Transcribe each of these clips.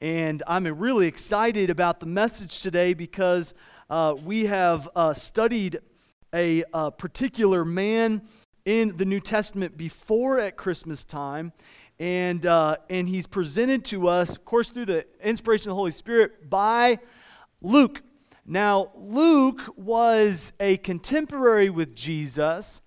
And I'm really excited about the message today because uh, we have uh, studied a, a uh, particular man in the New Testament before at Christmas time. And, uh, and he's presented to us, of course, through the inspiration of the Holy Spirit by Luke. Now, Luke was a contemporary with Jesus,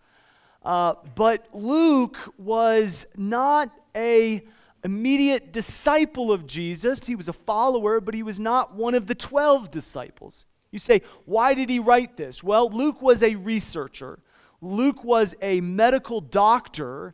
uh, but Luke was not a immediate disciple of Jesus. He was a follower, but he was not one of the 12 disciples. You say, why did he write this? Well, Luke was a researcher, Luke was a medical doctor,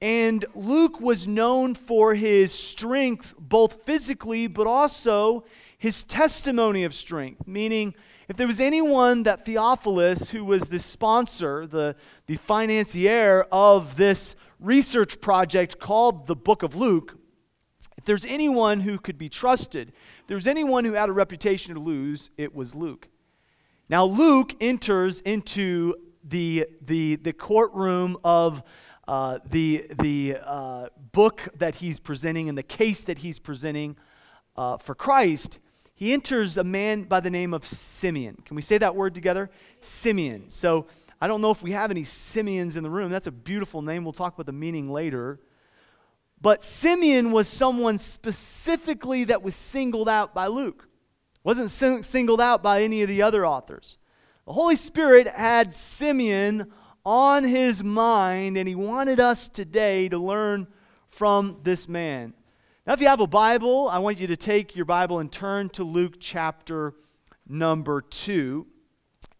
and Luke was known for his strength, both physically, but also his testimony of strength, meaning, if there was anyone that Theophilus, who was the sponsor, the, the financier of this research project called the Book of Luke, if there's anyone who could be trusted, if there's anyone who had a reputation to lose, it was Luke. Now, Luke enters into the, the, the courtroom of uh, the, the uh, book that he's presenting and the case that he's presenting uh, for Christ. He enters a man by the name of Simeon. Can we say that word together? Simeon. So, I don't know if we have any Simeons in the room. That's a beautiful name. We'll talk about the meaning later. But Simeon was someone specifically that was singled out by Luke. Wasn't sing- singled out by any of the other authors. The Holy Spirit had Simeon on his mind, and he wanted us today to learn from this man. Now, if you have a Bible, I want you to take your Bible and turn to Luke chapter number 2.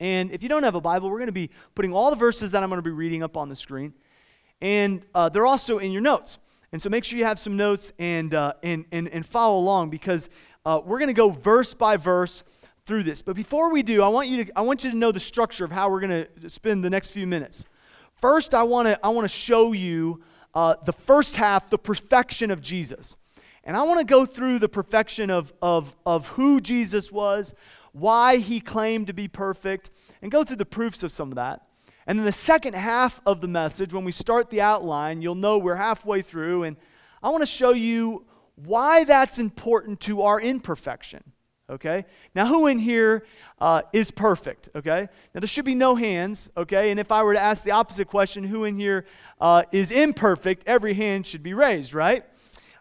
And if you don't have a Bible, we're going to be putting all the verses that I'm going to be reading up on the screen. And uh, they're also in your notes. And so make sure you have some notes and, uh, and, and, and follow along because uh, we're going to go verse by verse through this. But before we do, I want you to, I want you to know the structure of how we're going to spend the next few minutes. First, I want to I want to show you uh, the first half, the perfection of Jesus. And I want to go through the perfection of, of, of who Jesus was, why he claimed to be perfect, and go through the proofs of some of that. And then the second half of the message, when we start the outline, you'll know we're halfway through, and I want to show you why that's important to our imperfection. Okay? Now, who in here uh, is perfect? Okay? Now, there should be no hands. Okay? And if I were to ask the opposite question, who in here uh, is imperfect, every hand should be raised, right?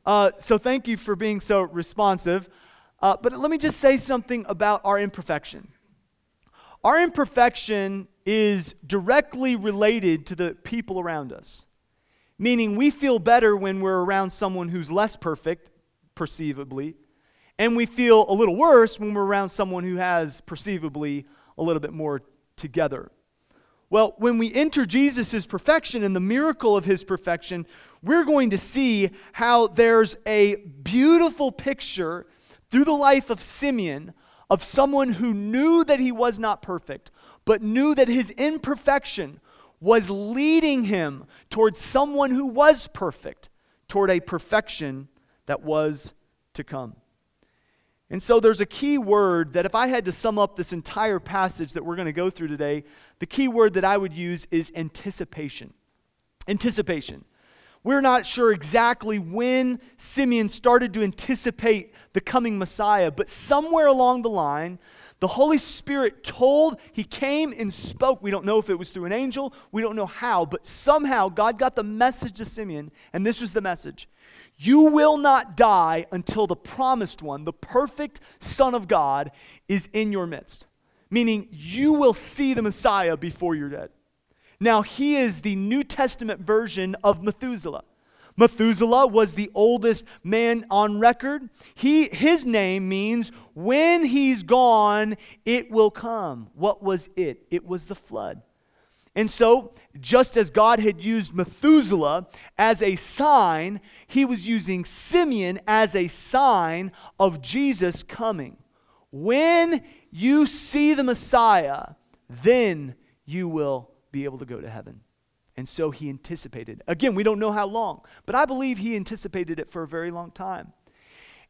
Uh, so, thank you for being so responsive. Uh, but let me just say something about our imperfection. Our imperfection is directly related to the people around us, meaning we feel better when we're around someone who's less perfect, perceivably, and we feel a little worse when we're around someone who has perceivably a little bit more together. Well, when we enter Jesus' perfection and the miracle of his perfection, we're going to see how there's a beautiful picture through the life of Simeon of someone who knew that he was not perfect, but knew that his imperfection was leading him towards someone who was perfect, toward a perfection that was to come. And so there's a key word that if I had to sum up this entire passage that we're going to go through today, the key word that I would use is anticipation. Anticipation. We're not sure exactly when Simeon started to anticipate the coming Messiah, but somewhere along the line, the Holy Spirit told, He came and spoke. We don't know if it was through an angel, we don't know how, but somehow God got the message to Simeon, and this was the message You will not die until the promised one, the perfect Son of God, is in your midst. Meaning, you will see the Messiah before you're dead. Now, he is the New Testament version of Methuselah. Methuselah was the oldest man on record. He, his name means when he's gone, it will come. What was it? It was the flood. And so, just as God had used Methuselah as a sign, he was using Simeon as a sign of Jesus coming. When you see the Messiah, then you will be able to go to heaven. And so he anticipated. Again, we don't know how long, but I believe he anticipated it for a very long time.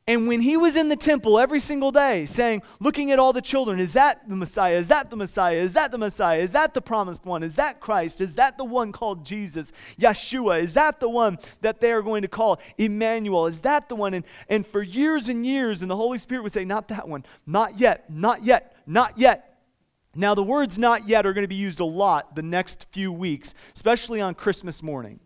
And when he was in the temple every single day, saying, looking at all the children, is that the Messiah? Is that the Messiah? Is that the Messiah? Is that the promised one? Is that Christ? Is that the one called Jesus? Yeshua? Is that the one that they are going to call Emmanuel? Is that the one? And, and for years and years, and the Holy Spirit would say, Not that one. Not yet. Not yet. Not yet. Now, the words not yet are going to be used a lot the next few weeks, especially on Christmas morning.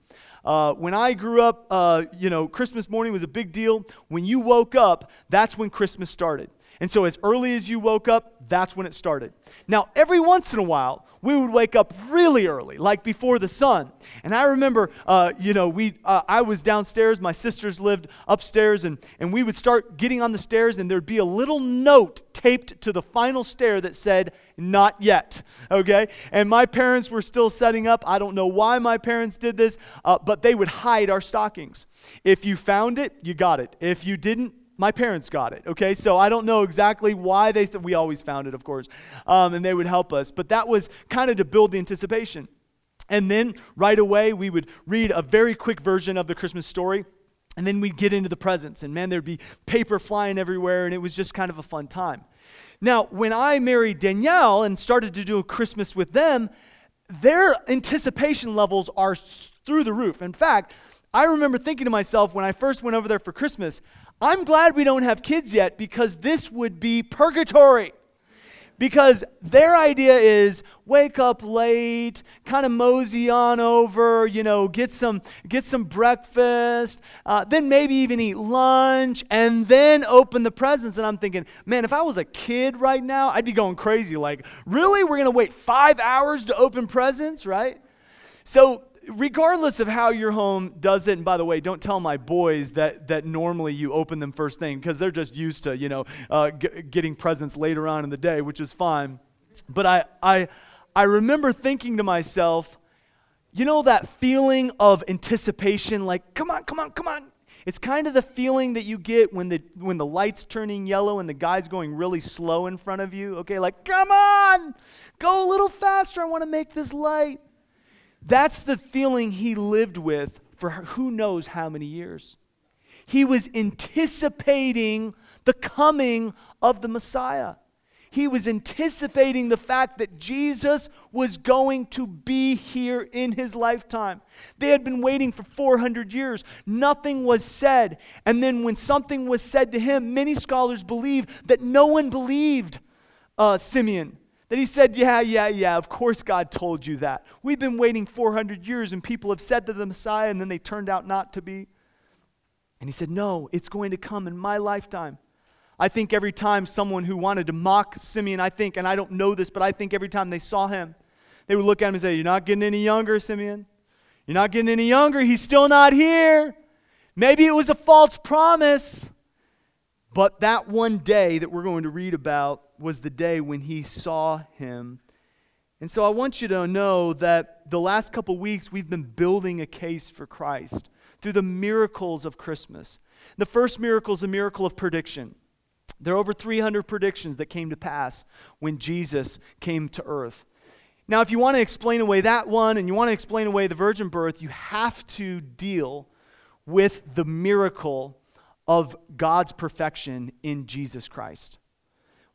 Uh, when I grew up, uh, you know, Christmas morning was a big deal. When you woke up, that's when Christmas started. And so, as early as you woke up, that's when it started. Now, every once in a while, we would wake up really early, like before the sun. And I remember, uh, you know, we, uh, I was downstairs, my sisters lived upstairs, and, and we would start getting on the stairs, and there'd be a little note taped to the final stair that said, Not yet. Okay? And my parents were still setting up. I don't know why my parents did this, uh, but they would hide our stockings. If you found it, you got it. If you didn't, my parents got it, okay? So I don't know exactly why they, th- we always found it, of course, um, and they would help us. But that was kind of to build the anticipation. And then right away, we would read a very quick version of the Christmas story. And then we'd get into the presents, and man, there'd be paper flying everywhere, and it was just kind of a fun time. Now, when I married Danielle and started to do a Christmas with them, their anticipation levels are through the roof. In fact, I remember thinking to myself when I first went over there for Christmas, I'm glad we don't have kids yet because this would be purgatory. Because their idea is wake up late, kind of mosey on over, you know, get some get some breakfast, uh, then maybe even eat lunch, and then open the presents. And I'm thinking, man, if I was a kid right now, I'd be going crazy. Like, really, we're gonna wait five hours to open presents, right? So regardless of how your home does it, and by the way, don't tell my boys that, that normally you open them first thing because they're just used to, you know, uh, g- getting presents later on in the day, which is fine. But I, I, I remember thinking to myself, you know, that feeling of anticipation, like, come on, come on, come on. It's kind of the feeling that you get when the, when the light's turning yellow and the guy's going really slow in front of you. Okay, like, come on, go a little faster. I want to make this light. That's the feeling he lived with for who knows how many years. He was anticipating the coming of the Messiah. He was anticipating the fact that Jesus was going to be here in his lifetime. They had been waiting for 400 years. Nothing was said. And then, when something was said to him, many scholars believe that no one believed uh, Simeon. That he said, Yeah, yeah, yeah, of course God told you that. We've been waiting 400 years and people have said to the Messiah and then they turned out not to be. And he said, No, it's going to come in my lifetime. I think every time someone who wanted to mock Simeon, I think, and I don't know this, but I think every time they saw him, they would look at him and say, You're not getting any younger, Simeon. You're not getting any younger. He's still not here. Maybe it was a false promise. But that one day that we're going to read about was the day when he saw him. And so I want you to know that the last couple weeks we've been building a case for Christ through the miracles of Christmas. The first miracle is a miracle of prediction. There are over 300 predictions that came to pass when Jesus came to earth. Now, if you want to explain away that one and you want to explain away the virgin birth, you have to deal with the miracle of God's perfection in Jesus Christ.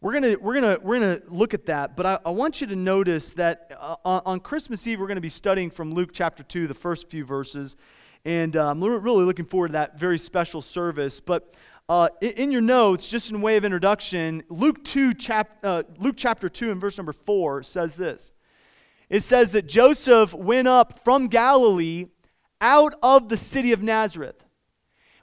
We're going to we're gonna, we're gonna look at that, but I, I want you to notice that uh, on Christmas Eve, we're going to be studying from Luke chapter 2, the first few verses. And I'm really looking forward to that very special service. But uh, in your notes, just in way of introduction, Luke, 2, chap, uh, Luke chapter 2 and verse number 4 says this. It says that Joseph went up from Galilee out of the city of Nazareth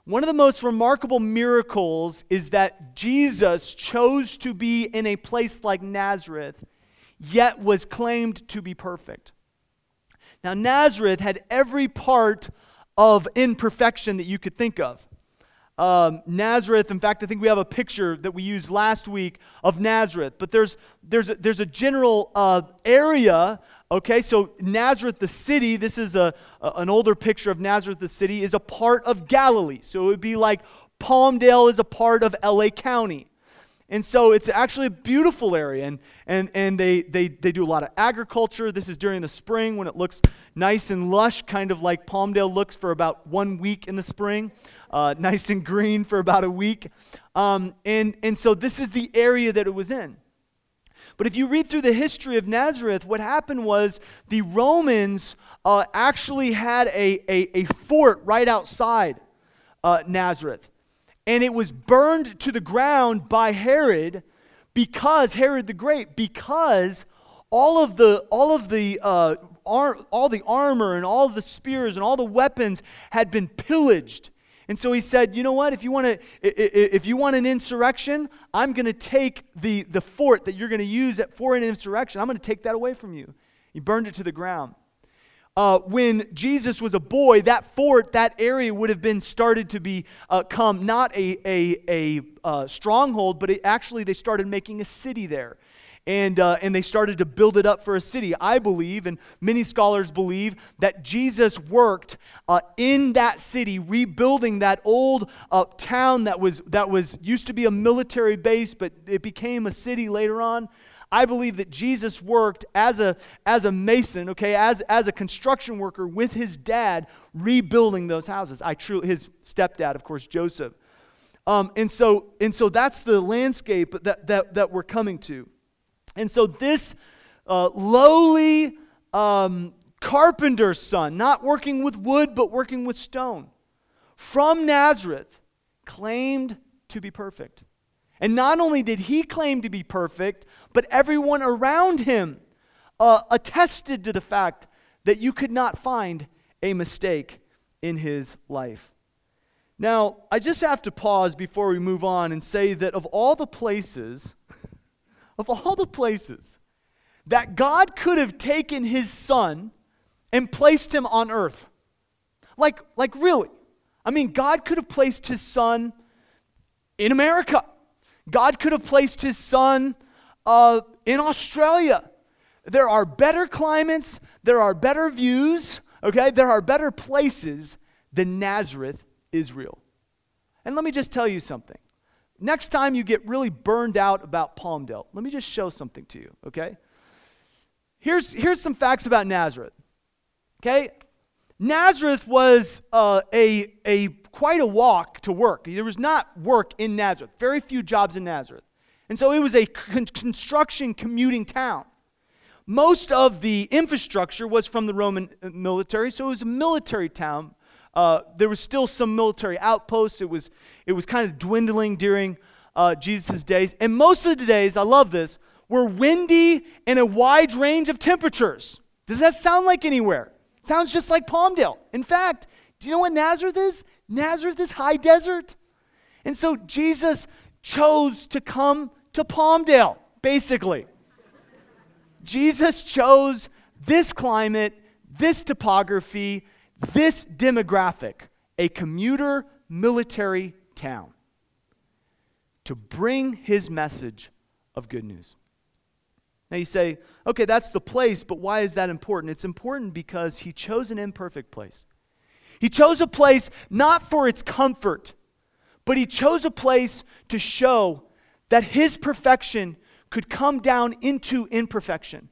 one of the most remarkable miracles is that Jesus chose to be in a place like Nazareth, yet was claimed to be perfect. Now, Nazareth had every part of imperfection that you could think of. Um, Nazareth, in fact, I think we have a picture that we used last week of Nazareth, but there's, there's, a, there's a general uh, area Okay, so Nazareth, the city, this is a, an older picture of Nazareth, the city, is a part of Galilee. So it would be like Palmdale is a part of LA County. And so it's actually a beautiful area, and, and, and they, they, they do a lot of agriculture. This is during the spring when it looks nice and lush, kind of like Palmdale looks for about one week in the spring, uh, nice and green for about a week. Um, and, and so this is the area that it was in. But if you read through the history of Nazareth, what happened was the Romans uh, actually had a, a, a, fort right outside uh, Nazareth. And it was burned to the ground by Herod because, Herod the Great, because all of the, all of the, uh, all the armor and all the spears and all the weapons had been pillaged and so he said, you know what? If you want to, if you want an insurrection, I'm going to take the, the fort that you're going to use for an insurrection. I'm going to take that away from you. He burned it to the ground. Uh, when Jesus was a boy, that fort, that area would have been started to become uh, not a, a, a uh, stronghold, but it, actually they started making a city there and, uh, and they started to build it up for a city. I believe, and many scholars believe, that Jesus worked uh, in that city, rebuilding that old uh, town that was, that was used to be a military base, but it became a city later on. I believe that Jesus worked as a, as a mason, okay, as, as a construction worker with his dad, rebuilding those houses. I true his stepdad, of course, Joseph. Um, and so and so that's the landscape that, that, that we're coming to. And so this uh, lowly um, carpenter's son, not working with wood, but working with stone, from Nazareth, claimed to be perfect. And not only did he claim to be perfect, but everyone around him uh, attested to the fact that you could not find a mistake in his life. Now, I just have to pause before we move on and say that of all the places of all the places that God could have taken his son and placed him on earth. Like, like really. I mean, God could have placed his son in America. God could have placed his son uh, in Australia. There are better climates, there are better views, okay? There are better places than Nazareth, Israel. And let me just tell you something. Next time you get really burned out about Palmdale, let me just show something to you, okay? Here's, here's some facts about Nazareth, okay? Nazareth was uh, a, a quite a walk to work. There was not work in Nazareth, very few jobs in Nazareth. And so it was a con- construction commuting town. Most of the infrastructure was from the Roman uh, military, so it was a military town uh, there was still some military outposts. It was, it was kind of dwindling during uh, Jesus' days. And most of the days, I love this, were windy and a wide range of temperatures. Does that sound like anywhere? It sounds just like Palmdale. In fact, do you know what Nazareth is? Nazareth is high desert. And so Jesus chose to come to Palmdale, basically. Jesus chose this climate, this topography, this demographic, a commuter military town, to bring his message of good news. Now you say, okay, that's the place, but why is that important? It's important because he chose an imperfect place. He chose a place not for its comfort, but he chose a place to show that his perfection could come down into imperfection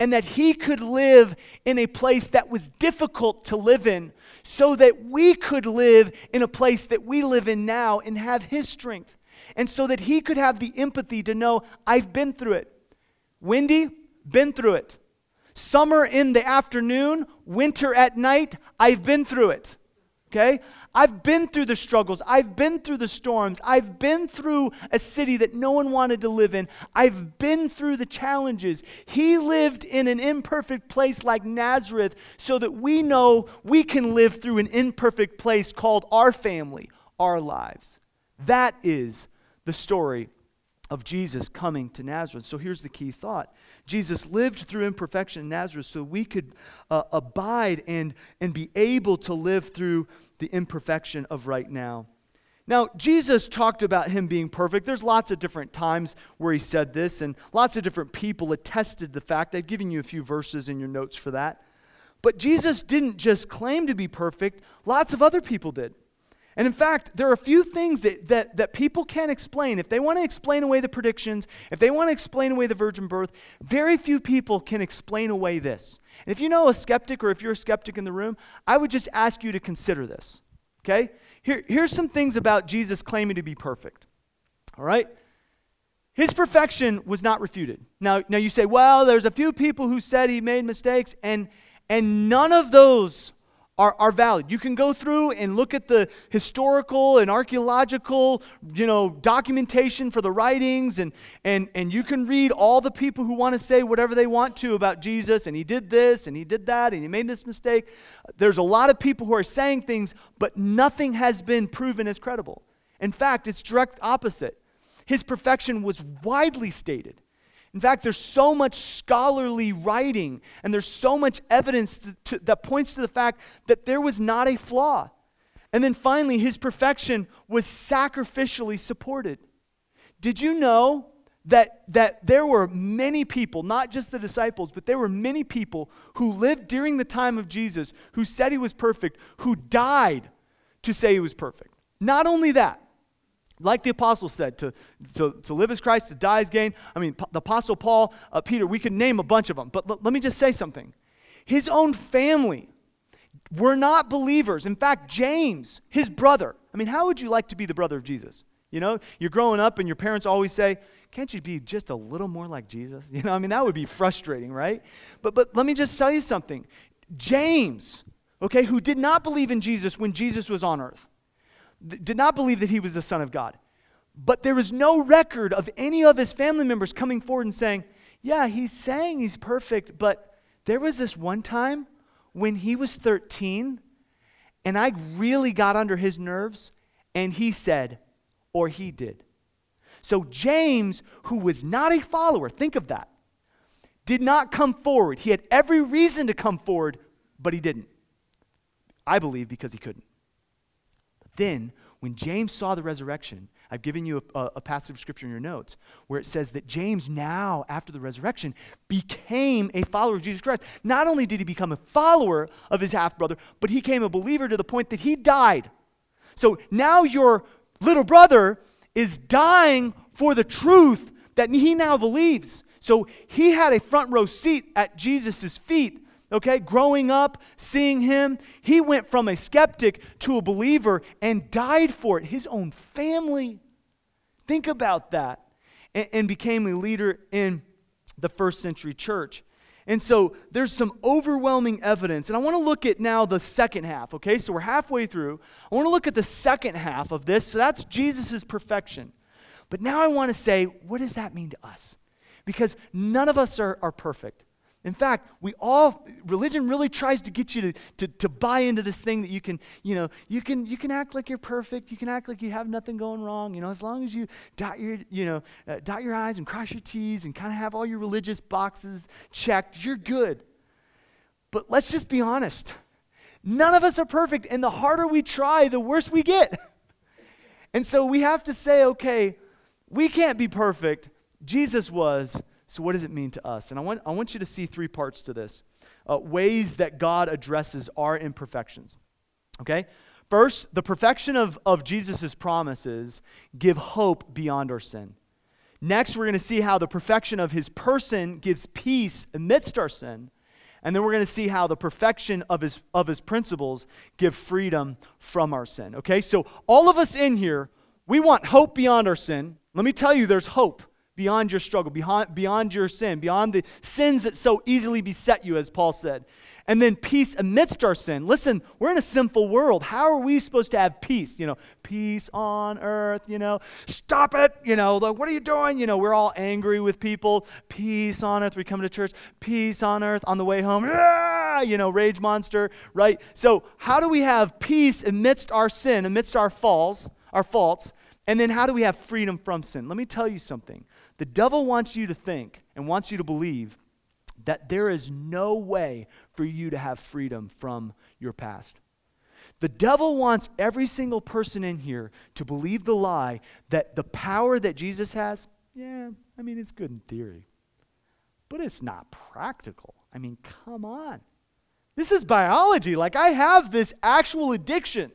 and that he could live in a place that was difficult to live in so that we could live in a place that we live in now and have his strength. And so that he could have the empathy to know, I've been through it. Windy, been through it. Summer in the afternoon, winter at night, I've been through it. Okay? I've been through the struggles. I've been through the storms. I've been through a city that no one wanted to live in. I've been through the challenges. He lived in an imperfect place like Nazareth so that we know we can live through an imperfect place called our family, our lives. That is the story of Jesus coming to Nazareth. So here's the key thought Jesus lived through imperfection in Nazareth so we could uh, abide and, and be able to live through the imperfection of right now. Now, Jesus talked about him being perfect. There's lots of different times where he said this, and lots of different people attested the fact. I've given you a few verses in your notes for that. But Jesus didn't just claim to be perfect, lots of other people did. And in fact, there are a few things that, that, that people can't explain. If they want to explain away the predictions, if they want to explain away the virgin birth, very few people can explain away this. And if you know a skeptic or if you're a skeptic in the room, I would just ask you to consider this. Okay? Here, here's some things about Jesus claiming to be perfect. All right? His perfection was not refuted. Now, now you say, well, there's a few people who said he made mistakes, and, and none of those are, are valid. You can go through and look at the historical and archaeological, you know, documentation for the writings, and, and, and you can read all the people who want to say whatever they want to about Jesus, and he did this, and he did that, and he made this mistake. There's a lot of people who are saying things, but nothing has been proven as credible. In fact, it's direct opposite. His perfection was widely stated. In fact, there's so much scholarly writing and there's so much evidence to, to, that points to the fact that there was not a flaw. And then finally, his perfection was sacrificially supported. Did you know that, that there were many people, not just the disciples, but there were many people who lived during the time of Jesus who said he was perfect, who died to say he was perfect? Not only that, like the apostle said, to, to, to live as Christ, to die as gain. I mean, the apostle Paul, uh, Peter, we could name a bunch of them. But l- let me just say something. His own family were not believers. In fact, James, his brother, I mean, how would you like to be the brother of Jesus? You know, you're growing up and your parents always say, can't you be just a little more like Jesus? You know, I mean, that would be frustrating, right? But, but let me just tell you something. James, okay, who did not believe in Jesus when Jesus was on earth, did not believe that he was the Son of God. But there was no record of any of his family members coming forward and saying, Yeah, he's saying he's perfect, but there was this one time when he was 13 and I really got under his nerves and he said, or he did. So James, who was not a follower, think of that, did not come forward. He had every reason to come forward, but he didn't. I believe because he couldn't. Then, when James saw the resurrection, I've given you a, a, passage of scripture in your notes where it says that James, now after the resurrection, became a follower of Jesus Christ. Not only did he become a follower of his half brother, but he became a believer to the point that he died. So now your little brother is dying for the truth that he now believes. So he had a front row seat at Jesus' feet okay, growing up, seeing him, he went from a skeptic to a believer and died for it. His own family. Think about that. And, and became a leader in the first century church. And so there's some overwhelming evidence. And I want to look at now the second half, okay? So we're halfway through. I want to look at the second half of this. So that's Jesus' perfection. But now I want to say, what does that mean to us? Because none of us are, are perfect. In fact, we all, religion really tries to get you to, to, to buy into this thing that you can, you know, you can, you can act like you're perfect. You can act like you have nothing going wrong. You know, as long as you dot your, you know, uh, dot your I's and cross your T's and kind of have all your religious boxes checked, you're good. But let's just be honest. None of us are perfect. And the harder we try, the worse we get. and so we have to say, okay, we can't be perfect. Jesus was. So, what does it mean to us? And I want, I want you to see three parts to this uh, ways that God addresses our imperfections. Okay? First, the perfection of, of Jesus' promises give hope beyond our sin. Next, we're going to see how the perfection of his person gives peace amidst our sin. And then we're going to see how the perfection of his, of his principles give freedom from our sin. Okay? So, all of us in here, we want hope beyond our sin. Let me tell you, there's hope beyond your struggle, beyond, beyond your sin, beyond the sins that so easily beset you, as Paul said. And then peace amidst our sin. Listen, we're in a sinful world. How are we supposed to have peace? You know, peace on earth, you know, stop it, you know, like, what are you doing? You know, we're all angry with people. Peace on earth. We come to church, peace on earth on the way home. Ah, you know, rage monster, right? So, how do we have peace amidst our sin, amidst our falls, our faults? And then how do we have freedom from sin? Let me tell you something. The devil wants you to think and wants you to believe that there is no way for you to have freedom from your past. The devil wants every single person in here to believe the lie that the power that Jesus has, yeah, I mean, it's good in theory, but it's not practical. I mean, come on. This is biology. Like, I have this actual addiction.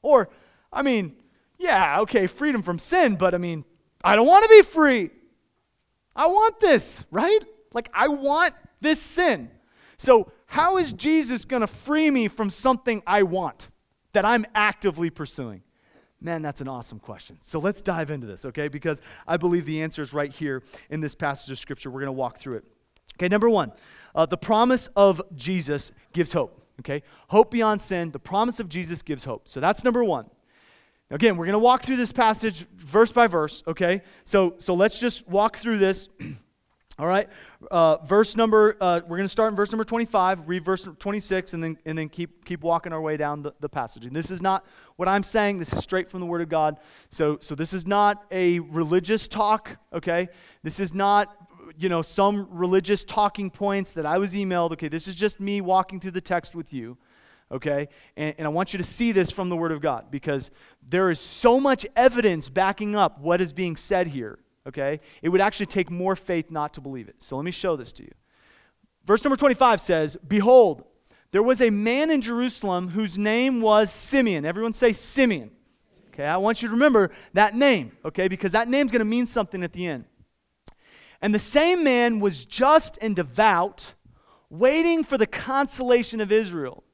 Or, I mean, yeah, okay, freedom from sin, but I mean, I don't want to be free. I want this, right? Like, I want this sin. So, how is Jesus going to free me from something I want that I'm actively pursuing? Man, that's an awesome question. So let's dive into this, okay? Because I believe the answer is right here in this passage of Scripture. We're going to walk through it. Okay, number one, uh, the promise of Jesus gives hope. Okay, hope beyond sin. The promise of Jesus gives hope. So that's number one. Again, we're going to walk through this passage verse by verse. Okay, so so let's just walk through this. All right, uh, verse number. Uh, we're going to start in verse number twenty-five. Read verse twenty-six, and then and then keep keep walking our way down the, the passage. And this is not what I'm saying. This is straight from the Word of God. So so this is not a religious talk. Okay, this is not you know, some religious talking points that I was emailed. Okay, this is just me walking through the text with you. Okay? And, and I want you to see this from the Word of God because there is so much evidence backing up what is being said here. Okay? It would actually take more faith not to believe it. So let me show this to you. Verse number 25 says, Behold, there was a man in Jerusalem whose name was Simeon. Everyone say Simeon. Okay, I want you to remember that name, okay, because that name's going to mean something at the end. And the same man was just and devout, waiting for the consolation of Israel.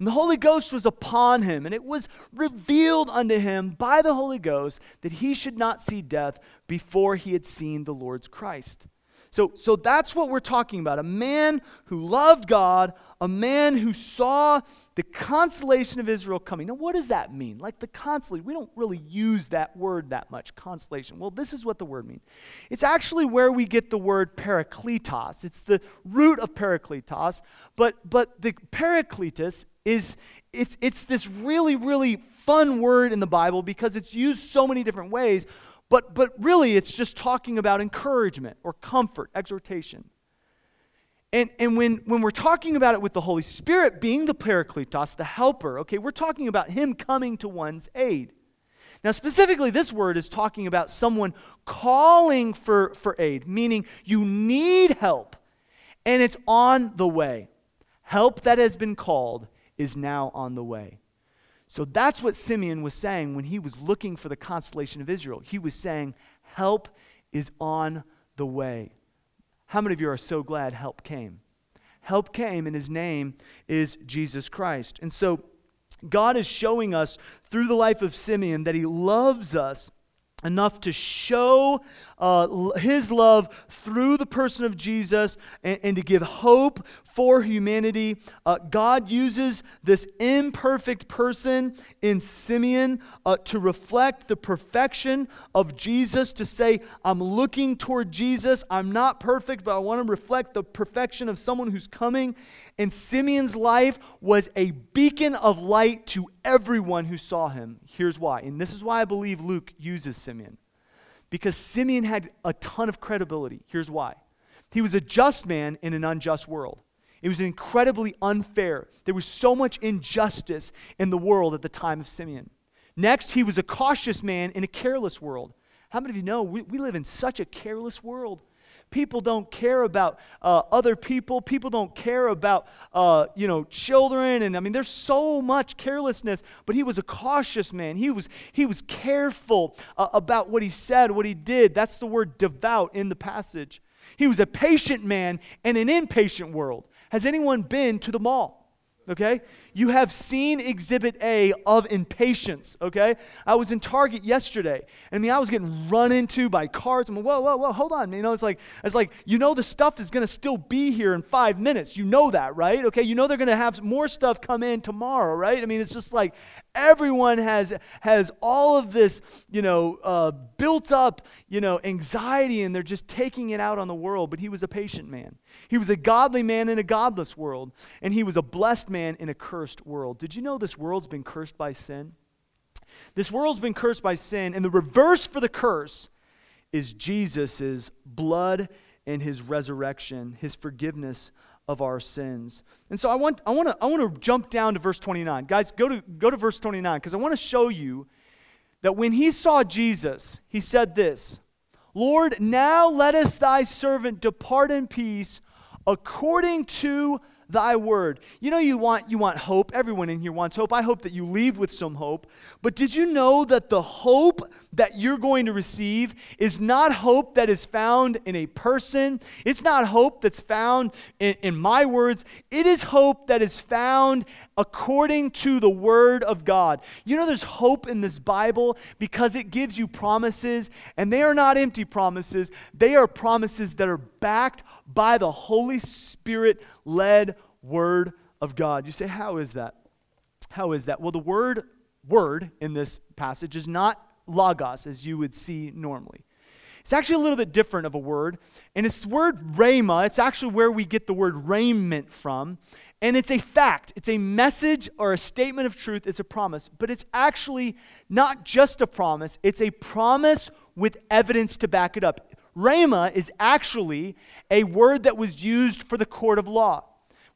And the Holy Ghost was upon him, and it was revealed unto him by the Holy Ghost that he should not see death before he had seen the Lord's Christ. So, so that's what we're talking about. A man who loved God, a man who saw the consolation of Israel coming. Now, what does that mean? Like the consolation, we don't really use that word that much, consolation. Well, this is what the word means. It's actually where we get the word parakletos. It's the root of parakletos, but but the parakletos is it's it's this really really fun word in the Bible because it's used so many different ways. But, but really, it's just talking about encouragement or comfort, exhortation. And, and when, when we're talking about it with the Holy Spirit being the Parakletos, the helper, okay, we're talking about Him coming to one's aid. Now, specifically, this word is talking about someone calling for, for aid, meaning you need help and it's on the way. Help that has been called is now on the way. So that's what Simeon was saying when he was looking for the consolation of Israel. He was saying, Help is on the way. How many of you are so glad help came? Help came, and his name is Jesus Christ. And so God is showing us through the life of Simeon that he loves us enough to show uh, his love through the person of Jesus and, and to give hope for humanity. Uh, God uses this imperfect person in Simeon uh, to reflect the perfection of Jesus, to say, I'm looking toward Jesus. I'm not perfect, but I want to reflect the perfection of someone who's coming. And Simeon's life was a beacon of light to everyone who saw him. Here's why. And this is why I believe Luke uses Simeon. Because Simeon had a ton of credibility. Here's why. He was a just man in an unjust world. It was incredibly unfair. There was so much injustice in the world at the time of Simeon. Next, he was a cautious man in a careless world. How many of you know we, we live in such a careless world? People don't care about uh, other people. People don't care about, uh, you know, children. And I mean, there's so much carelessness. But he was a cautious man. He was, he was careful uh, about what he said, what he did. That's the word devout in the passage. He was a patient man in an impatient world. Has anyone been to the mall? Okay? You have seen exhibit A of impatience, okay? I was in Target yesterday. And I mean, I was getting run into by cars. I'm like, whoa, whoa, whoa, hold on. You know, it's like, it's like, you know the stuff is gonna still be here in five minutes. You know that, right? Okay, you know they're gonna have more stuff come in tomorrow, right? I mean, it's just like everyone has has all of this, you know, uh, built up, you know, anxiety, and they're just taking it out on the world. But he was a patient man. He was a godly man in a godless world, and he was a blessed man in a cursed world. Did you know this world's been cursed by sin? This world's been cursed by sin, and the reverse for the curse is Jesus' blood and his resurrection, his forgiveness of our sins. And so I want, I want to I want to jump down to verse 29. Guys, go to, go to verse 29 because I want to show you that when he saw Jesus, he said this Lord, now let us thy servant depart in peace according to thy word. You know you want you want hope. Everyone in here wants hope. I hope that you leave with some hope. But did you know that the hope that you're going to receive is not hope that is found in a person? It's not hope that's found in, in my words. It is hope that is found according to the word of God. You know there's hope in this Bible because it gives you promises and they are not empty promises. They are promises that are backed by the Holy Spirit led Word of God. You say, how is that? How is that? Well, the word word in this passage is not logos as you would see normally. It's actually a little bit different of a word, and it's the word rhema. It's actually where we get the word raiment from. And it's a fact, it's a message or a statement of truth, it's a promise. But it's actually not just a promise, it's a promise with evidence to back it up. Rhema is actually a word that was used for the court of law.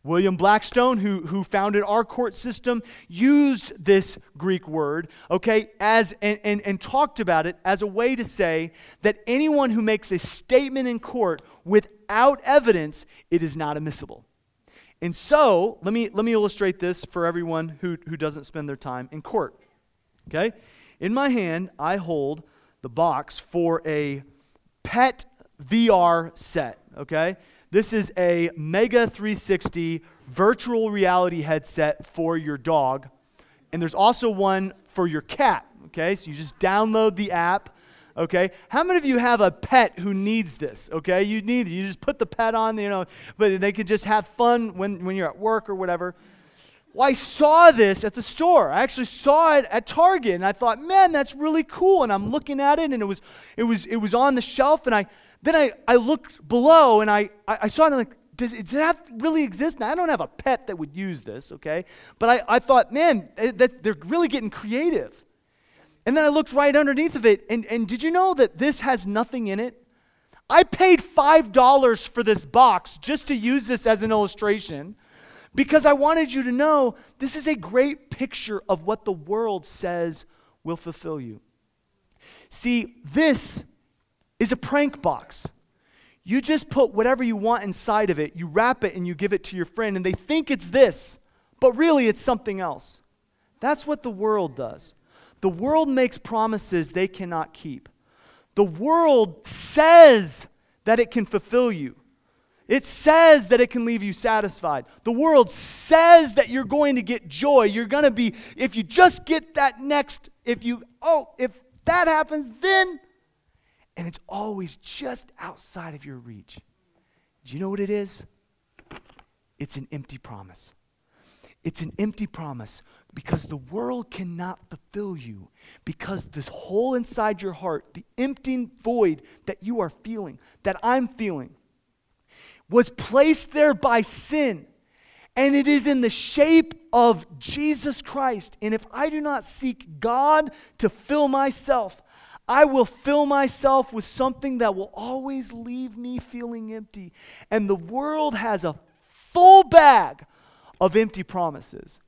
William Blackstone, who, who founded our court system, used this Greek word, okay, as and, and, and talked about it as a way to say that anyone who makes a statement in court without evidence, it is not admissible. And so, let me, let me illustrate this for everyone who, who doesn't spend their time in court. Okay? In my hand, I hold the box for a pet VR set, okay? This is a Mega 360 virtual reality headset for your dog. And there's also one for your cat, okay? So you just download the app, okay? How many of you have a pet who needs this, okay? You need you just put the pet on, you know, but they can just have fun when, when you're at work or whatever. Well, I saw this at the store. I actually saw it at Target, and I thought, man, that's really cool. And I'm looking at it, and it was, it was, it was on the shelf, and I then I, I looked below, and I, I, I saw it, like, does, does, that really exist? Now, I don't have a pet that would use this, okay? But I, I thought, man, eh, that, they're really getting creative. And then I looked right underneath of it, and, and did you know that this has nothing in it? I paid $5 for this box just to use this as an illustration because I wanted you to know this is a great picture of what the world says will fulfill you. See, this is a prank box. You just put whatever you want inside of it, you wrap it, and you give it to your friend, and they think it's this, but really it's something else. That's what the world does. The world makes promises they cannot keep. The world says that it can fulfill you. It says that it can leave you satisfied. The world says that you're going to get joy. You're going to be, if you just get that next, if you, oh, if that happens, then, and it's always just outside of your reach. Do you know what it is? It's an empty promise. It's an empty promise because the world cannot fulfill you because this hole inside your heart, the empty void that you are feeling, that I'm feeling, was placed there by sin. And it is in the shape of Jesus Christ. And if I do not seek God to fill myself, I will fill myself with something that will always leave me feeling empty. And the world has a full bag of empty promises.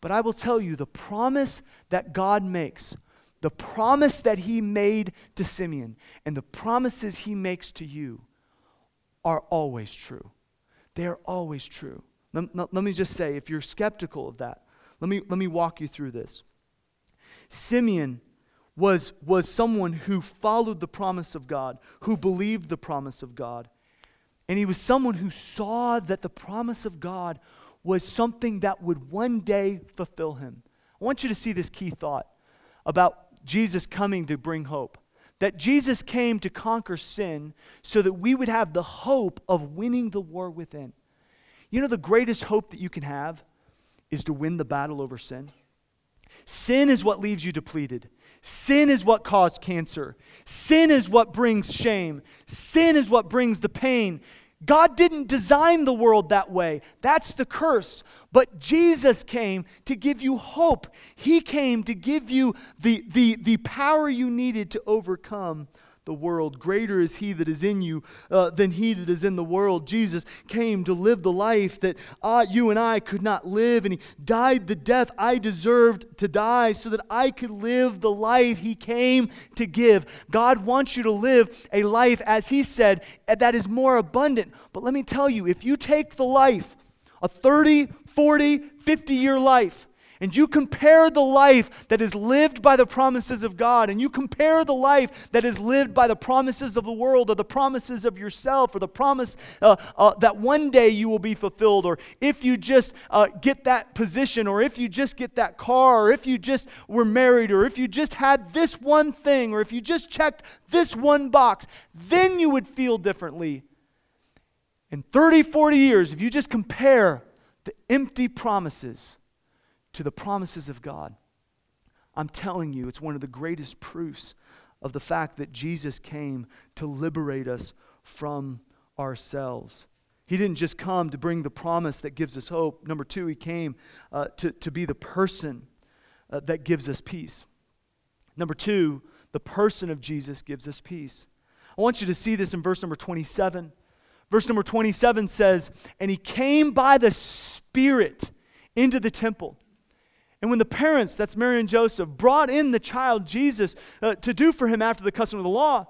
But I will tell you the promise that God makes, the promise that He made to Simeon, and the promises He makes to you are always true. They are always true. Let, let, me just say, if you're skeptical of that, let me, let me walk you through this. Simeon was, was someone who followed the promise of God, who believed the promise of God. And he was someone who saw that the promise of God was something that would one day fulfill him. I want you to see this key thought about Jesus coming to bring hope that Jesus came to conquer sin so that we would have the hope of winning the war within. You know, the greatest hope that you can have is to win the battle over sin. Sin is what leaves you depleted. Sin is what caused cancer. Sin is what brings shame. Sin is what brings the pain. God didn't design the world that way. That's the curse. But Jesus came to give you hope. He came to give you the, the, the power you needed to overcome the world. Greater is he that is in you uh, than he that is in the world. Jesus came to live the life that uh, you and I could not live, and he died the death I deserved to die so that I could live the life he came to give. God wants you to live a life, as he said, that is more abundant. But let me tell you, if you take the life, a 30, 40, 50 year life, and you compare the life that is lived by the promises of God, and you compare the life that is lived by the promises of the world, or the promises of yourself, or the promise uh, uh, that one day you will be fulfilled, or if you just uh, get that position, or if you just get that car, or if you just were married, or if you just had this one thing, or if you just checked this one box, then you would feel differently. In 30, 40 years, if you just compare the empty promises to the promises of God. I'm telling you, it's one of the greatest proofs of the fact that Jesus came to liberate us from ourselves. He didn't just come to bring the promise that gives us hope. Number two, he came uh, to, to be the person uh, that gives us peace. Number two, the person of Jesus gives us peace. I want you to see this in verse number 27. Verse number 27 says, And he came by the Spirit into the temple. And when the parents, that's Mary and Joseph, brought in the child Jesus uh, to do for him after the custom of the law,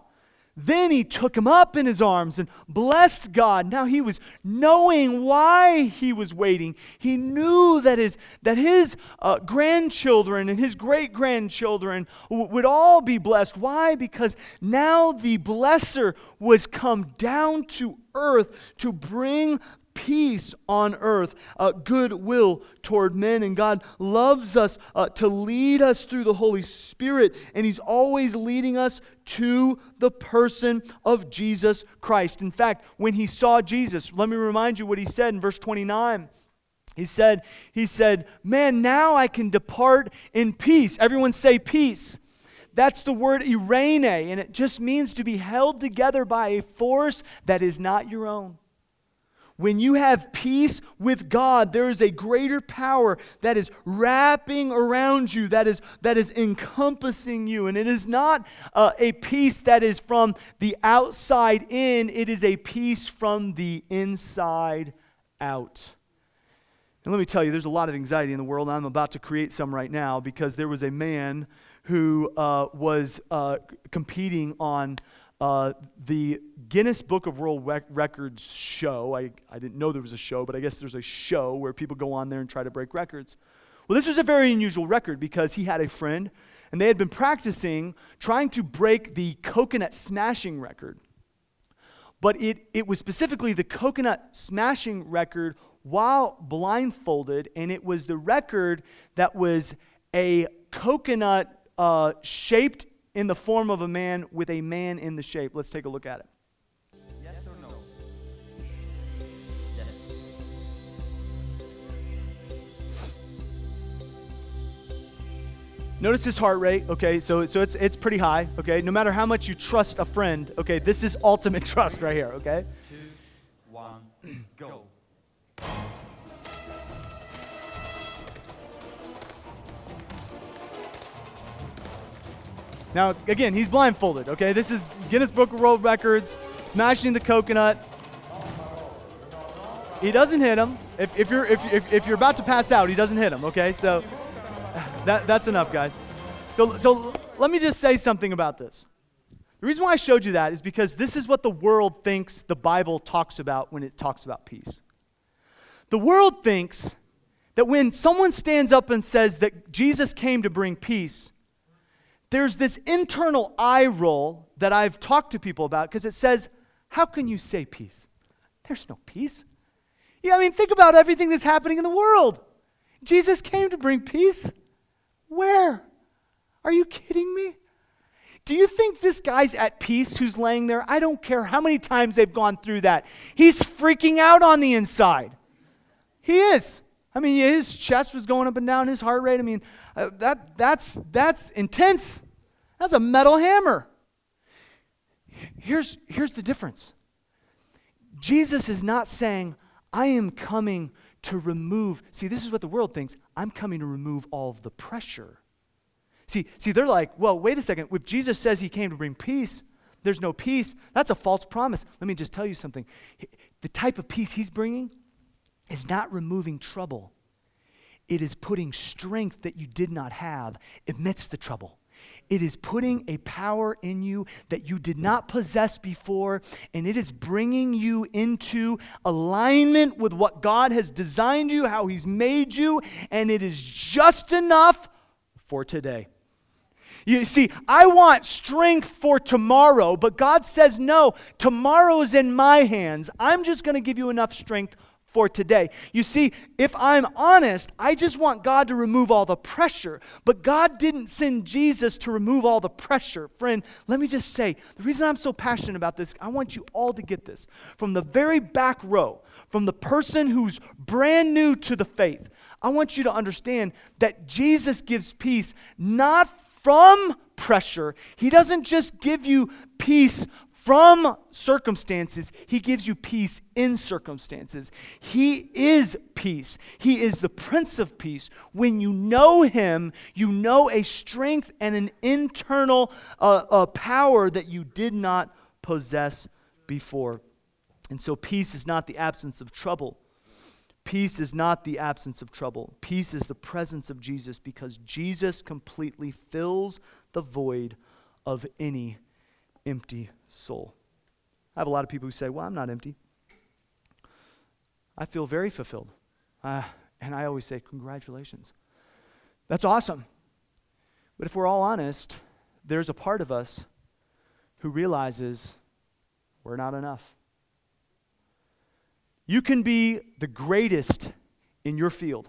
then he took him up in his arms and blessed God. Now he was knowing why he was waiting. He knew that his, that his uh, grandchildren and his great grandchildren w- would all be blessed. Why? Because now the blesser was come down to earth to bring peace on earth, uh, goodwill toward men. And God loves us uh, to lead us through the Holy Spirit, and He's always leading us to the person of Jesus Christ. In fact, when He saw Jesus, let me remind you what He said in verse 29. He said, he said, Man, now I can depart in peace. Everyone say peace. That's the word eirene, and it just means to be held together by a force that is not your own. When you have peace with God, there is a greater power that is wrapping around you, that is, that is encompassing you. And it is not uh, a peace that is from the outside in, it is a peace from the inside out. And let me tell you, there's a lot of anxiety in the world. I'm about to create some right now because there was a man who uh, was uh, competing on uh, the Guinness Book of World Records show. I, I didn't know there was a show, but I guess there's a show where people go on there and try to break records. Well, this was a very unusual record because he had a friend, and they had been practicing trying to break the coconut smashing record. But it, it was specifically the coconut smashing record while blindfolded, and it was the record that was a coconut uh, shaped in the form of a man with a man in the shape. Let's take a look at it. Yes or no? Yes. Notice his heart rate, okay? So, so it's, it's pretty high, okay? No matter how much you trust a friend, okay? This is ultimate trust right here, okay? Two, one, go. Now, again, he's blindfolded, okay? This is Guinness Book of World Records, smashing the coconut. He doesn't hit him. If, if, you're, if, if, if you're about to pass out, he doesn't hit him, okay? So that, that's enough, guys. So, so let me just say something about this. The reason why I showed you that is because this is what the world thinks the Bible talks about when it talks about peace. The world thinks that when someone stands up and says that Jesus came to bring peace, there's this internal eye roll that I've talked to people about because it says, How can you say peace? There's no peace. Yeah, I mean, think about everything that's happening in the world. Jesus came to bring peace. Where? Are you kidding me? Do you think this guy's at peace who's laying there? I don't care how many times they've gone through that. He's freaking out on the inside. He is. I mean, his chest was going up and down, his heart rate. I mean, uh, that, that's, that's intense. That's a metal hammer. Here's, here's the difference Jesus is not saying, I am coming to remove. See, this is what the world thinks. I'm coming to remove all of the pressure. See, see, they're like, well, wait a second. If Jesus says he came to bring peace, there's no peace, that's a false promise. Let me just tell you something. The type of peace he's bringing is not removing trouble, it is putting strength that you did not have amidst the trouble. It is putting a power in you that you did not possess before, and it is bringing you into alignment with what God has designed you, how He's made you, and it is just enough for today. You see, I want strength for tomorrow, but God says, no, tomorrow is in my hands. I'm just going to give you enough strength for today. You see, if I'm honest, I just want God to remove all the pressure. But God didn't send Jesus to remove all the pressure. Friend, let me just say the reason I'm so passionate about this, I want you all to get this. From the very back row, from the person who's brand new to the faith, I want you to understand that Jesus gives peace not from pressure. He doesn't just give you peace from circumstances, He gives you peace in circumstances. He is peace. He is the Prince of Peace. When you know Him, you know a strength and an internal uh, uh, power that you did not possess before. And so, peace is not the absence of trouble. Peace is not the absence of trouble. Peace is the presence of Jesus because Jesus completely fills the void of any empty soul. I have a lot of people who say, Well, I'm not empty. I feel very fulfilled. Uh, and I always say, Congratulations. That's awesome. But if we're all honest, there's a part of us who realizes we're not enough. You can be the greatest in your field,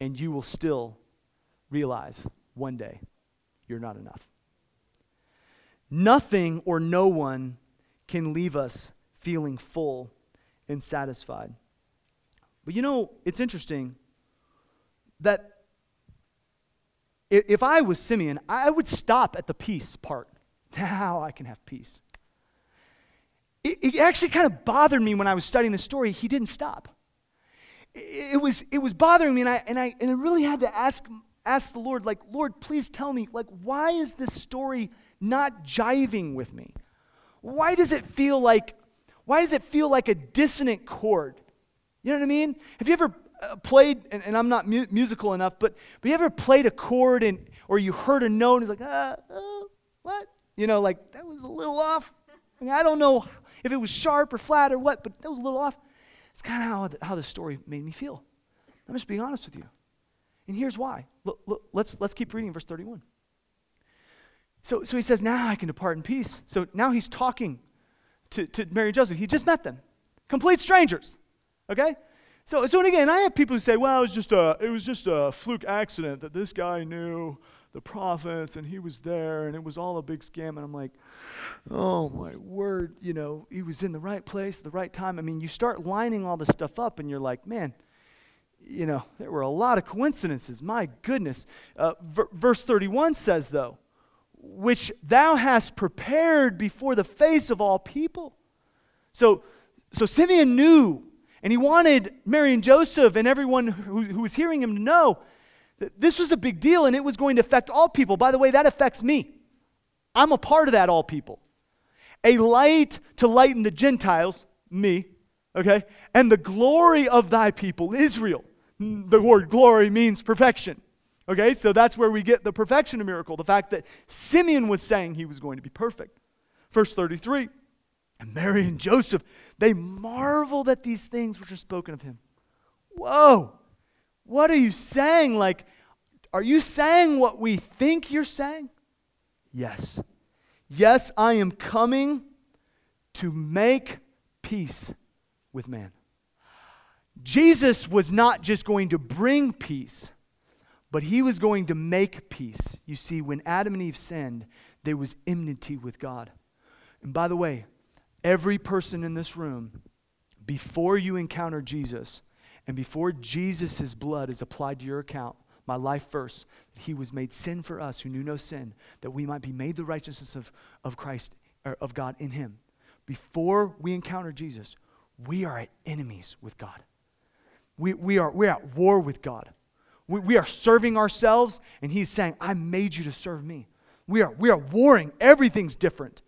and you will still realize one day you're not enough. Nothing or no one can leave us feeling full and satisfied. But you know, it's interesting that if I was Simeon, I would stop at the peace part. Now I can have peace. It, actually kind of bothered me when I was studying the story. He didn't stop. It, it, was, it was bothering me, and I, and, I, and I really had to ask, ask the Lord, like, Lord, please tell me, like, why is this story not jiving with me? Why does it feel like why does it feel like a dissonant chord? You know what I mean? Have you ever uh, played and, and, I'm not mu- musical enough, but but you ever played a chord and or you heard a note and it's like, uh, uh, what? You know, like that was a little off. I, mean, I don't know if it was sharp or flat or what, but that was a little off. It's kind of how the, how the story made me feel. I'm just being honest with you. And here's why. Look, look, let's, let's keep reading verse 31. So, so he says, Now I can depart in peace. So now he's talking to, to Mary and Joseph. He just met them, complete strangers. Okay? So, so and again, I have people who say, well, it was just a, it was just a fluke accident that this guy knew the prophets and he was there and it was all a big scam. And I'm like, oh my word, you know, he was in the right place at the right time. I mean, you start lining all this stuff up and you're like, man, you know, there were a lot of coincidences. My goodness. Uh, v- verse 31 says, though, which thou hast prepared before the face of all people. So, so Simeon knew, and he wanted Mary and Joseph and everyone who, who was hearing him to know that this was a big deal and it was going to affect all people. By the way, that affects me. I'm a part of that all people. A light to lighten the Gentiles, me, okay, and the glory of thy people, Israel. The word glory means perfection. Okay, so that's where we get the perfection of miracle, the fact that Simeon was saying he was going to be perfect. Verse 33 And Mary and Joseph, they marveled at these things which are spoken of him. Whoa, what are you saying? Like, are you saying what we think you're saying? Yes. Yes, I am coming to make peace with man. Jesus was not just going to bring peace but he was going to make peace. You see, when Adam and Eve sinned, there was enmity with God. And by the way, every person in this room, before you encounter Jesus, and before Jesus' blood is applied to your account, my life first, he was made sin for us who knew no sin, that we might be made the righteousness of, of Christ, or of God in him. Before we encounter Jesus, we are at enemies with God. We, we are, we're at war with God. We, we are serving ourselves, and He's saying, I made you to serve me. We are, we are warring. Everything's different.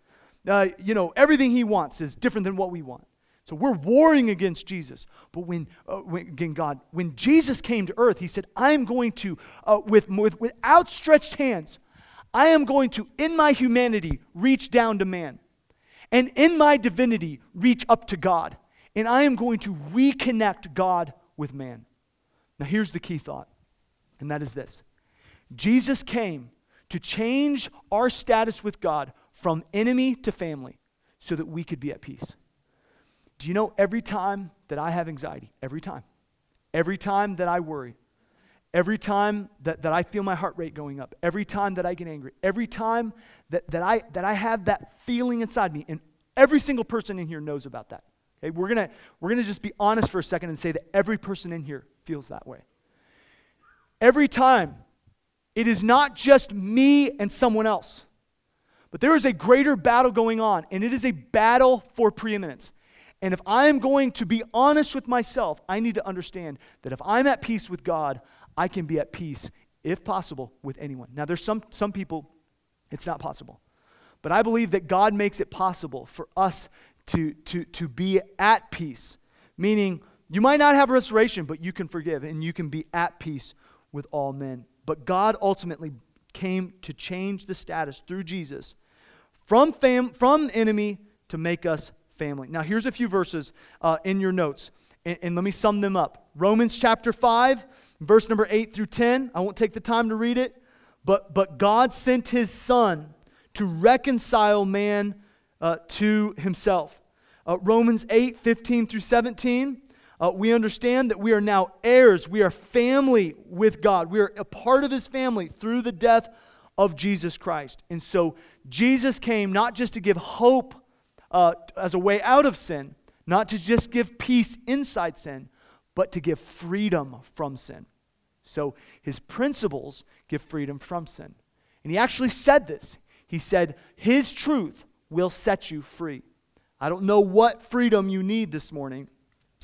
uh, you know, everything he wants is different than what we want. So we're warring against Jesus. But when, uh, when again, God, when Jesus came to earth, he said, I am going to, uh, with, with, with outstretched hands, I am going to, in my humanity, reach down to man. And in my divinity, reach up to God. And I am going to reconnect God with man. Now, here's the key thought, and that is this Jesus came to change our status with God from enemy to family so that we could be at peace. Do you know every time that I have anxiety, every time, every time that I worry, every time that, that I feel my heart rate going up, every time that I get angry, every time that, that, I, that I have that feeling inside me, and every single person in here knows about that. Okay, we're gonna, we're gonna just be honest for a second and say that every person in here feels that way. Every time, it is not just me and someone else, but there is a greater battle going on, and it is a battle for preeminence. And if I am going to be honest with myself, I need to understand that if I'm at peace with God, I can be at peace, if possible, with anyone. Now, there's some, some people, it's not possible. But I believe that God makes it possible for us to, to, to be at peace, meaning you might not have restoration, but you can forgive and you can be at peace with all men. But God ultimately came to change the status through Jesus from, fam- from enemy to make us family. Now, here's a few verses uh, in your notes, and, and let me sum them up. Romans chapter 5, verse number 8 through 10. I won't take the time to read it, but, but God sent his Son to reconcile man uh, to himself. Uh, Romans 8, 15 through 17. Uh, we understand that we are now heirs. We are family with God. We are a part of his family through the death of Jesus Christ. And so Jesus came not just to give hope uh, as a way out of sin, not to just give peace inside sin, but to give freedom from sin. So his principles give freedom from sin. And he actually said this. He said, His truth will set you free. I don't know what freedom you need this morning,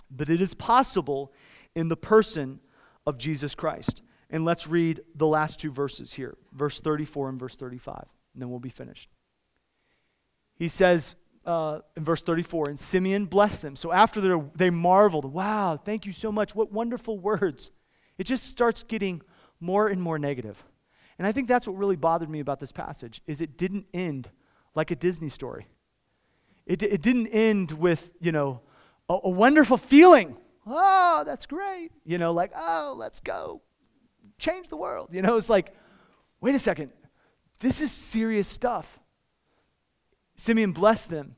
but it is possible in the person of Jesus Christ. And let's read the last two verses here, verse 34 and verse 35, and then we'll be finished. He says, uh, in verse 34, and Simeon blessed them. So after they marveled, wow, thank you so much. What wonderful words. It just starts getting more and more negative. And I think that's what really bothered me about this passage is it didn't end like a Disney story. It, it didn't end with, you know, a, a wonderful feeling. Oh, that's great. You know, like, oh, let's go. Change the world. You know, it's like, wait a second. This is serious stuff. Simeon blessed them,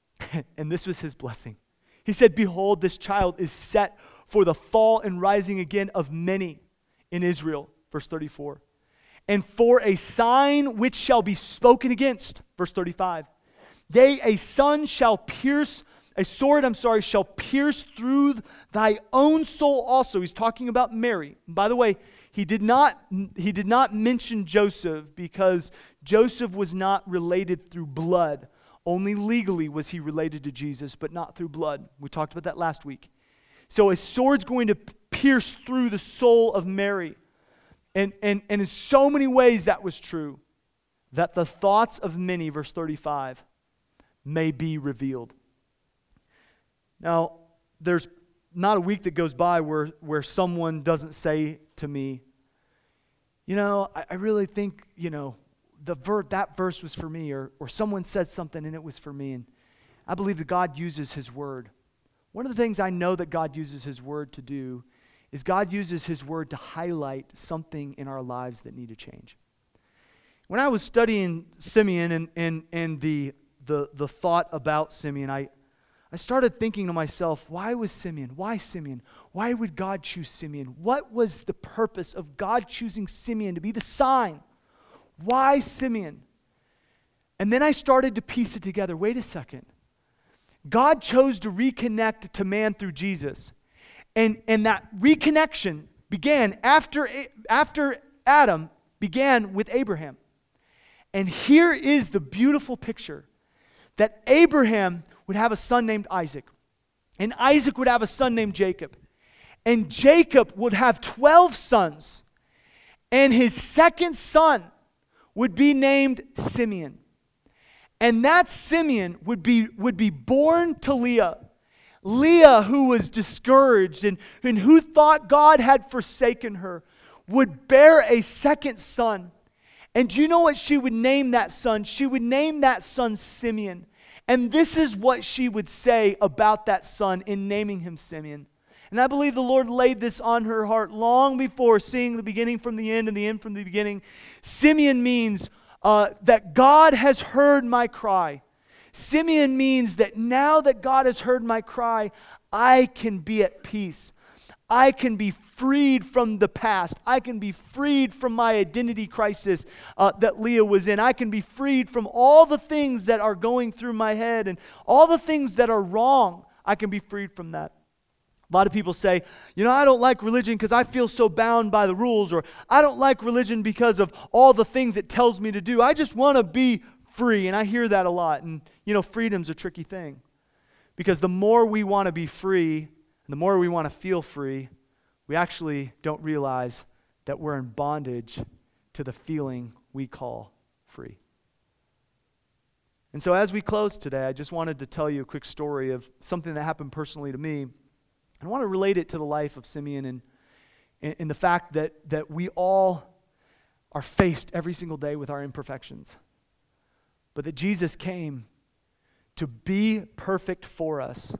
and this was his blessing. He said, Behold, this child is set for the fall and rising again of many in Israel. Verse 34. And for a sign which shall be spoken against. Verse 35. Yea, a son shall pierce, a sword, I'm sorry, shall pierce through thy own soul also. He's talking about Mary. by the way, he did not he did not mention Joseph because Joseph was not related through blood. Only legally was he related to Jesus, but not through blood. We talked about that last week. So a sword's going to pierce through the soul of Mary. And, and, and in so many ways that was true. That the thoughts of many, verse 35, may be revealed. Now, there's not a week that goes by where, where someone doesn't say to me, you know, I, I really think, you know, the ver- that verse was for me, or, or someone said something and it was for me. And I believe that God uses His Word. One of the things I know that God uses His Word to do is God uses His Word to highlight something in our lives that need to change. When I was studying Simeon and, and, and the, the, the thought about Simeon, I, I started thinking to myself, why was Simeon? Why Simeon? Why would God choose Simeon? What was the purpose of God choosing Simeon to be the sign? Why Simeon? And then I started to piece it together. Wait a second. God chose to reconnect to man through Jesus. And, and that reconnection began after, after Adam began with Abraham. And here is the beautiful picture that Abraham would have a son named Isaac, and Isaac would have a son named Jacob, and Jacob would have 12 sons, and his second son would be named Simeon. And that Simeon would be, would be born to Leah. Leah, who was discouraged and, and who thought God had forsaken her, would bear a second son. And do you know what she would name that son? She would name that son Simeon. And this is what she would say about that son in naming him Simeon. And I believe the Lord laid this on her heart long before seeing the beginning from the end and the end from the beginning. Simeon means uh, that God has heard my cry. Simeon means that now that God has heard my cry, I can be at peace. I can be freed from the past. I can be freed from my identity crisis uh, that Leah was in. I can be freed from all the things that are going through my head and all the things that are wrong. I can be freed from that. A lot of people say, you know, I don't like religion because I feel so bound by the rules, or I don't like religion because of all the things it tells me to do. I just want to be free. And I hear that a lot. And, you know, freedom's a tricky thing because the more we want to be free, the more we want to feel free, we actually don't realize that we're in bondage to the feeling we call free. And so, as we close today, I just wanted to tell you a quick story of something that happened personally to me I want to relate it to the life of Simeon and, and, the fact that, that we all are faced every single day with our imperfections. But that Jesus came to be perfect for us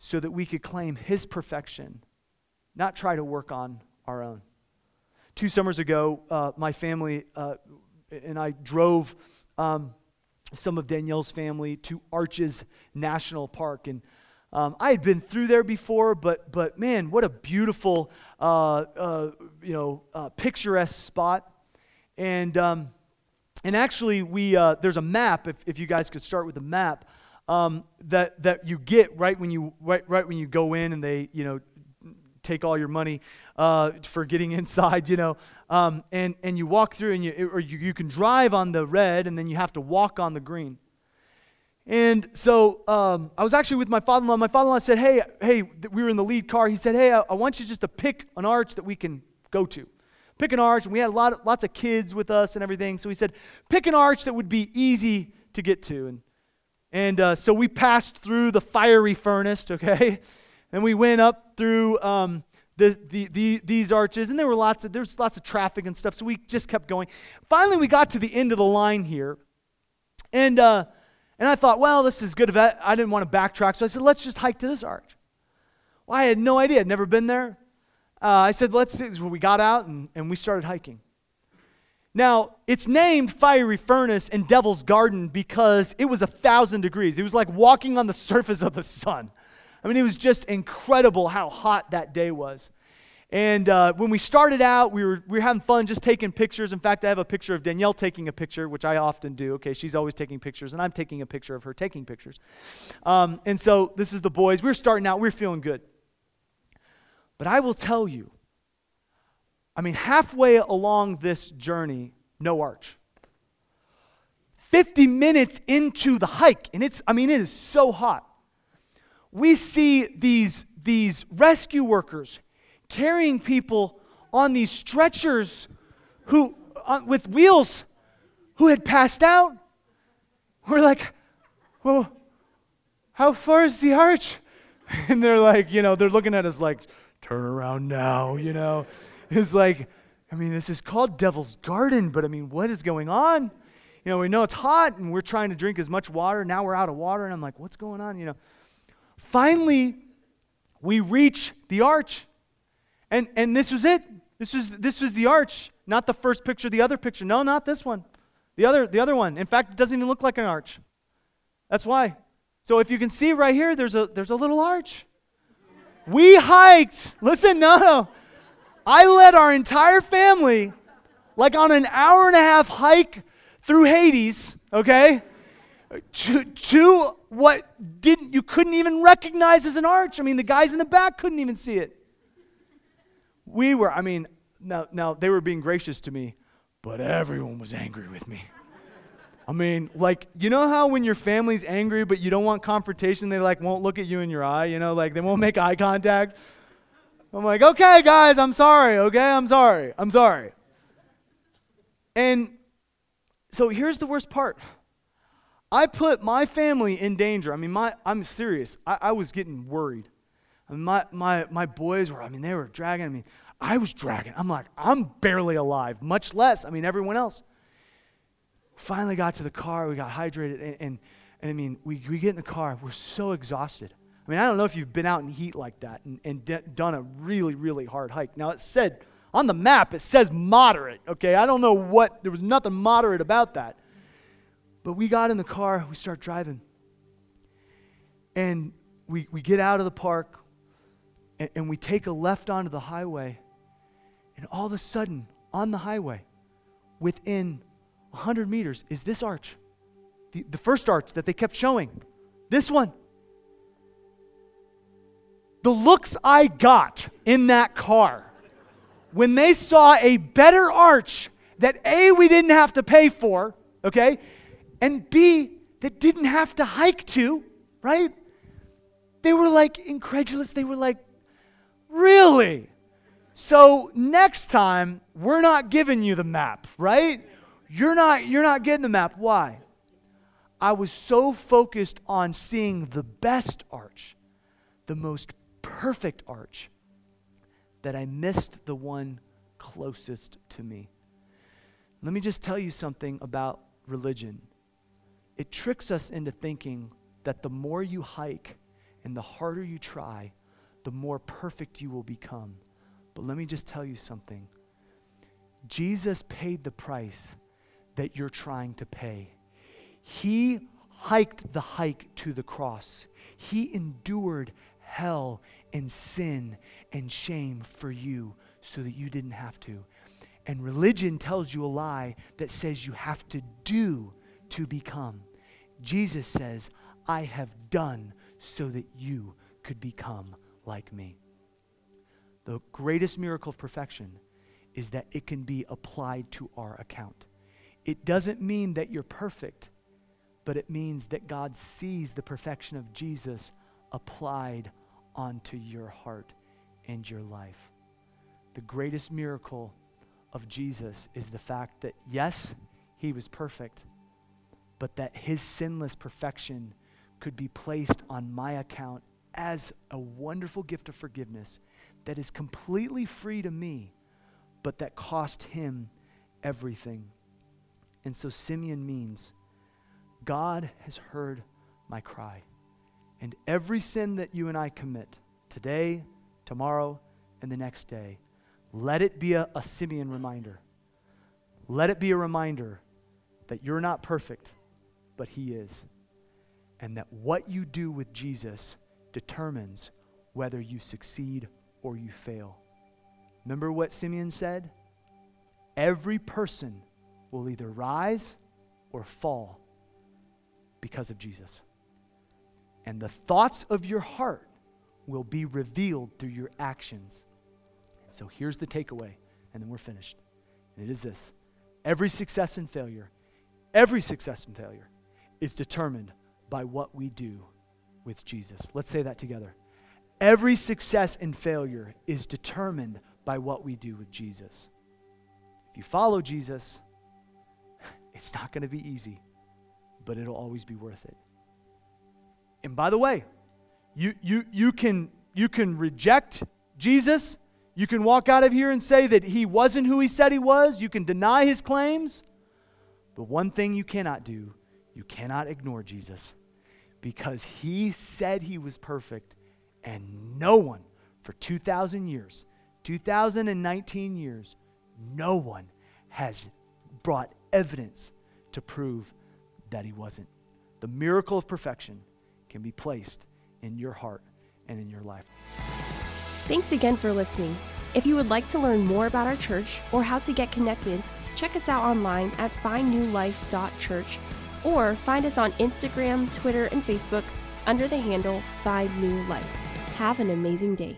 so that we could claim his perfection, not try to work on our own. Two summers ago, uh, my family uh, and I drove um, some of Danielle's family to Arches National Park. And um, I had been through there before, but, but man, what a beautiful, uh, uh, you know, uh, picturesque spot. And, um, and actually, we, uh, there's a map, if, if you guys could start with the map, um, that, that you get right when you, right, right when you go in and they, you know, take all your money uh, for getting inside, you know. Um, and, and you walk through, and you, or you, you can drive on the red, and then you have to walk on the green. And so um, I was actually with my father-in-law. My father-in-law said, "Hey, hey," we were in the lead car. He said, "Hey, I, I want you just to pick an arch that we can go to. Pick an arch." And we had a lot, lots of kids with us and everything. So he said, "Pick an arch that would be easy to get to." And and uh, so we passed through the fiery furnace, okay, and we went up through um, the, the, the, these arches, and there were lots of there's lots of traffic and stuff. So we just kept going. Finally, we got to the end of the line here, and. Uh, and I thought, well, this is good. I didn't want to backtrack, so I said, let's just hike to this arch. Well, I had no idea. I'd never been there. Uh, I said, let's we got out and, and we started hiking. Now, it's named Fiery Furnace and Devil's Garden because it was a thousand degrees. It was like walking on the surface of the sun. I mean, it was just incredible how hot that day was. And uh, when we started out, we were, we were having fun just taking pictures. In fact, I have a picture of Danielle taking a picture, which I often do. Okay, she's always taking pictures, and I'm taking a picture of her taking pictures. Um, and so this is the boys. We are starting out, we we're feeling good. But I will tell you, I mean, halfway along this journey, no arch. 50 minutes into the hike, and it's, I mean, it is so hot. We see these, these rescue workers carrying people on these stretchers who, uh, with wheels who had passed out. We're like, well, how far is the arch? And they're like, you know, they're looking at us like, turn around now, you know. It's like, I mean, this is called Devil's Garden, but I mean, what is going on? You know, we know it's hot and we're trying to drink as much water. Now we're out of water, and I'm like, what's going on? You know. Finally, we reach the arch. And, and this was it. This was, this was the arch, not the first picture, the other picture. No, not this one. The other, the other one. In fact, it doesn't even look like an arch. That's why. So if you can see right here, there's a, there's a little arch. We hiked. Listen, no. I led our entire family like on an hour and a half hike through Hades, okay? To, to what didn't you couldn't even recognize as an arch. I mean, the guys in the back couldn't even see it we were, I mean, now, now they were being gracious to me, but everyone was angry with me. I mean, like, you know how when your family's angry, but you don't want confrontation, they like won't look at you in your eye, you know, like they won't make eye contact. I'm like, okay, guys, I'm sorry, okay, I'm sorry, I'm sorry. And so here's the worst part I put my family in danger. I mean, my, I'm serious. I, I was getting worried. My, my, my boys were, I mean, they were dragging. Mean, I was dragging. I'm like, I'm barely alive, much less, I mean, everyone else. Finally got to the car. We got hydrated. And, and, and I mean, we, we get in the car. We're so exhausted. I mean, I don't know if you've been out in heat like that and, and d- done a really, really hard hike. Now, it said on the map, it says moderate, okay? I don't know what, there was nothing moderate about that. But we got in the car, we start driving. And we, we get out of the park and, and we take a left onto the highway. And all of a sudden, on the highway, within 100 meters, is this arch. The, the first arch that they kept showing. This one. The looks I got in that car when they saw a better arch that A, we didn't have to pay for, okay? and B, that didn't have to hike to, right? They were like incredulous. They were like, really? So next time, we're not giving you the map, right? You're not, you're not getting the map. Why? I was so focused on seeing the best arch, the most perfect arch, that I missed the one closest to me. Let me just tell you something about religion it tricks us into thinking that the more you hike and the harder you try, the more perfect you will become. But let me just tell you something Jesus paid the price that you're trying to pay. He hiked the hike to the cross, He endured hell and sin and shame for you so that you didn't have to. And religion tells you a lie that says you have to do to become. Jesus says, I have done so that you could become like me. The greatest miracle of perfection is that it can be applied to our account. It doesn't mean that you're perfect, but it means that God sees the perfection of Jesus applied onto your heart and your life. The greatest miracle of Jesus is the fact that, yes, he was perfect but that his sinless perfection could be placed on my account as a wonderful gift of forgiveness that is completely free to me, but that cost him everything. And so Simeon means God has heard my cry. And every sin that you and I commit today, tomorrow, and the next day, let it be a, a Simeon reminder. Let it be a reminder that you're not perfect but He is. And that what you do with Jesus determines whether you succeed or you fail. Remember what Simeon said? Every person will either rise or fall because of Jesus. And the thoughts of your heart will be revealed through your actions. And so here's the takeaway, and then we're finished. And it is this every success and failure, every success and failure is determined by what we do with Jesus. Let's say that together. Every success and failure is determined by what we do with Jesus. If you follow Jesus, it's not going to be easy, but it'll always be worth it. And by the way, you, you, you, can, you can reject Jesus. You can walk out of here and say that he wasn't who he said he was. You can deny his claims. But one thing you cannot do you cannot ignore Jesus because he said he was perfect, and no one for 2,000 years, 2019 years, no one has brought evidence to prove that he wasn't. The miracle of perfection can be placed in your heart and in your life. Thanks again for listening. If you would like to learn more about our church or how to get connected, check us out online at findnewlife.church or find us on Instagram, Twitter, and Facebook under the handle Find New Life. Have an amazing day.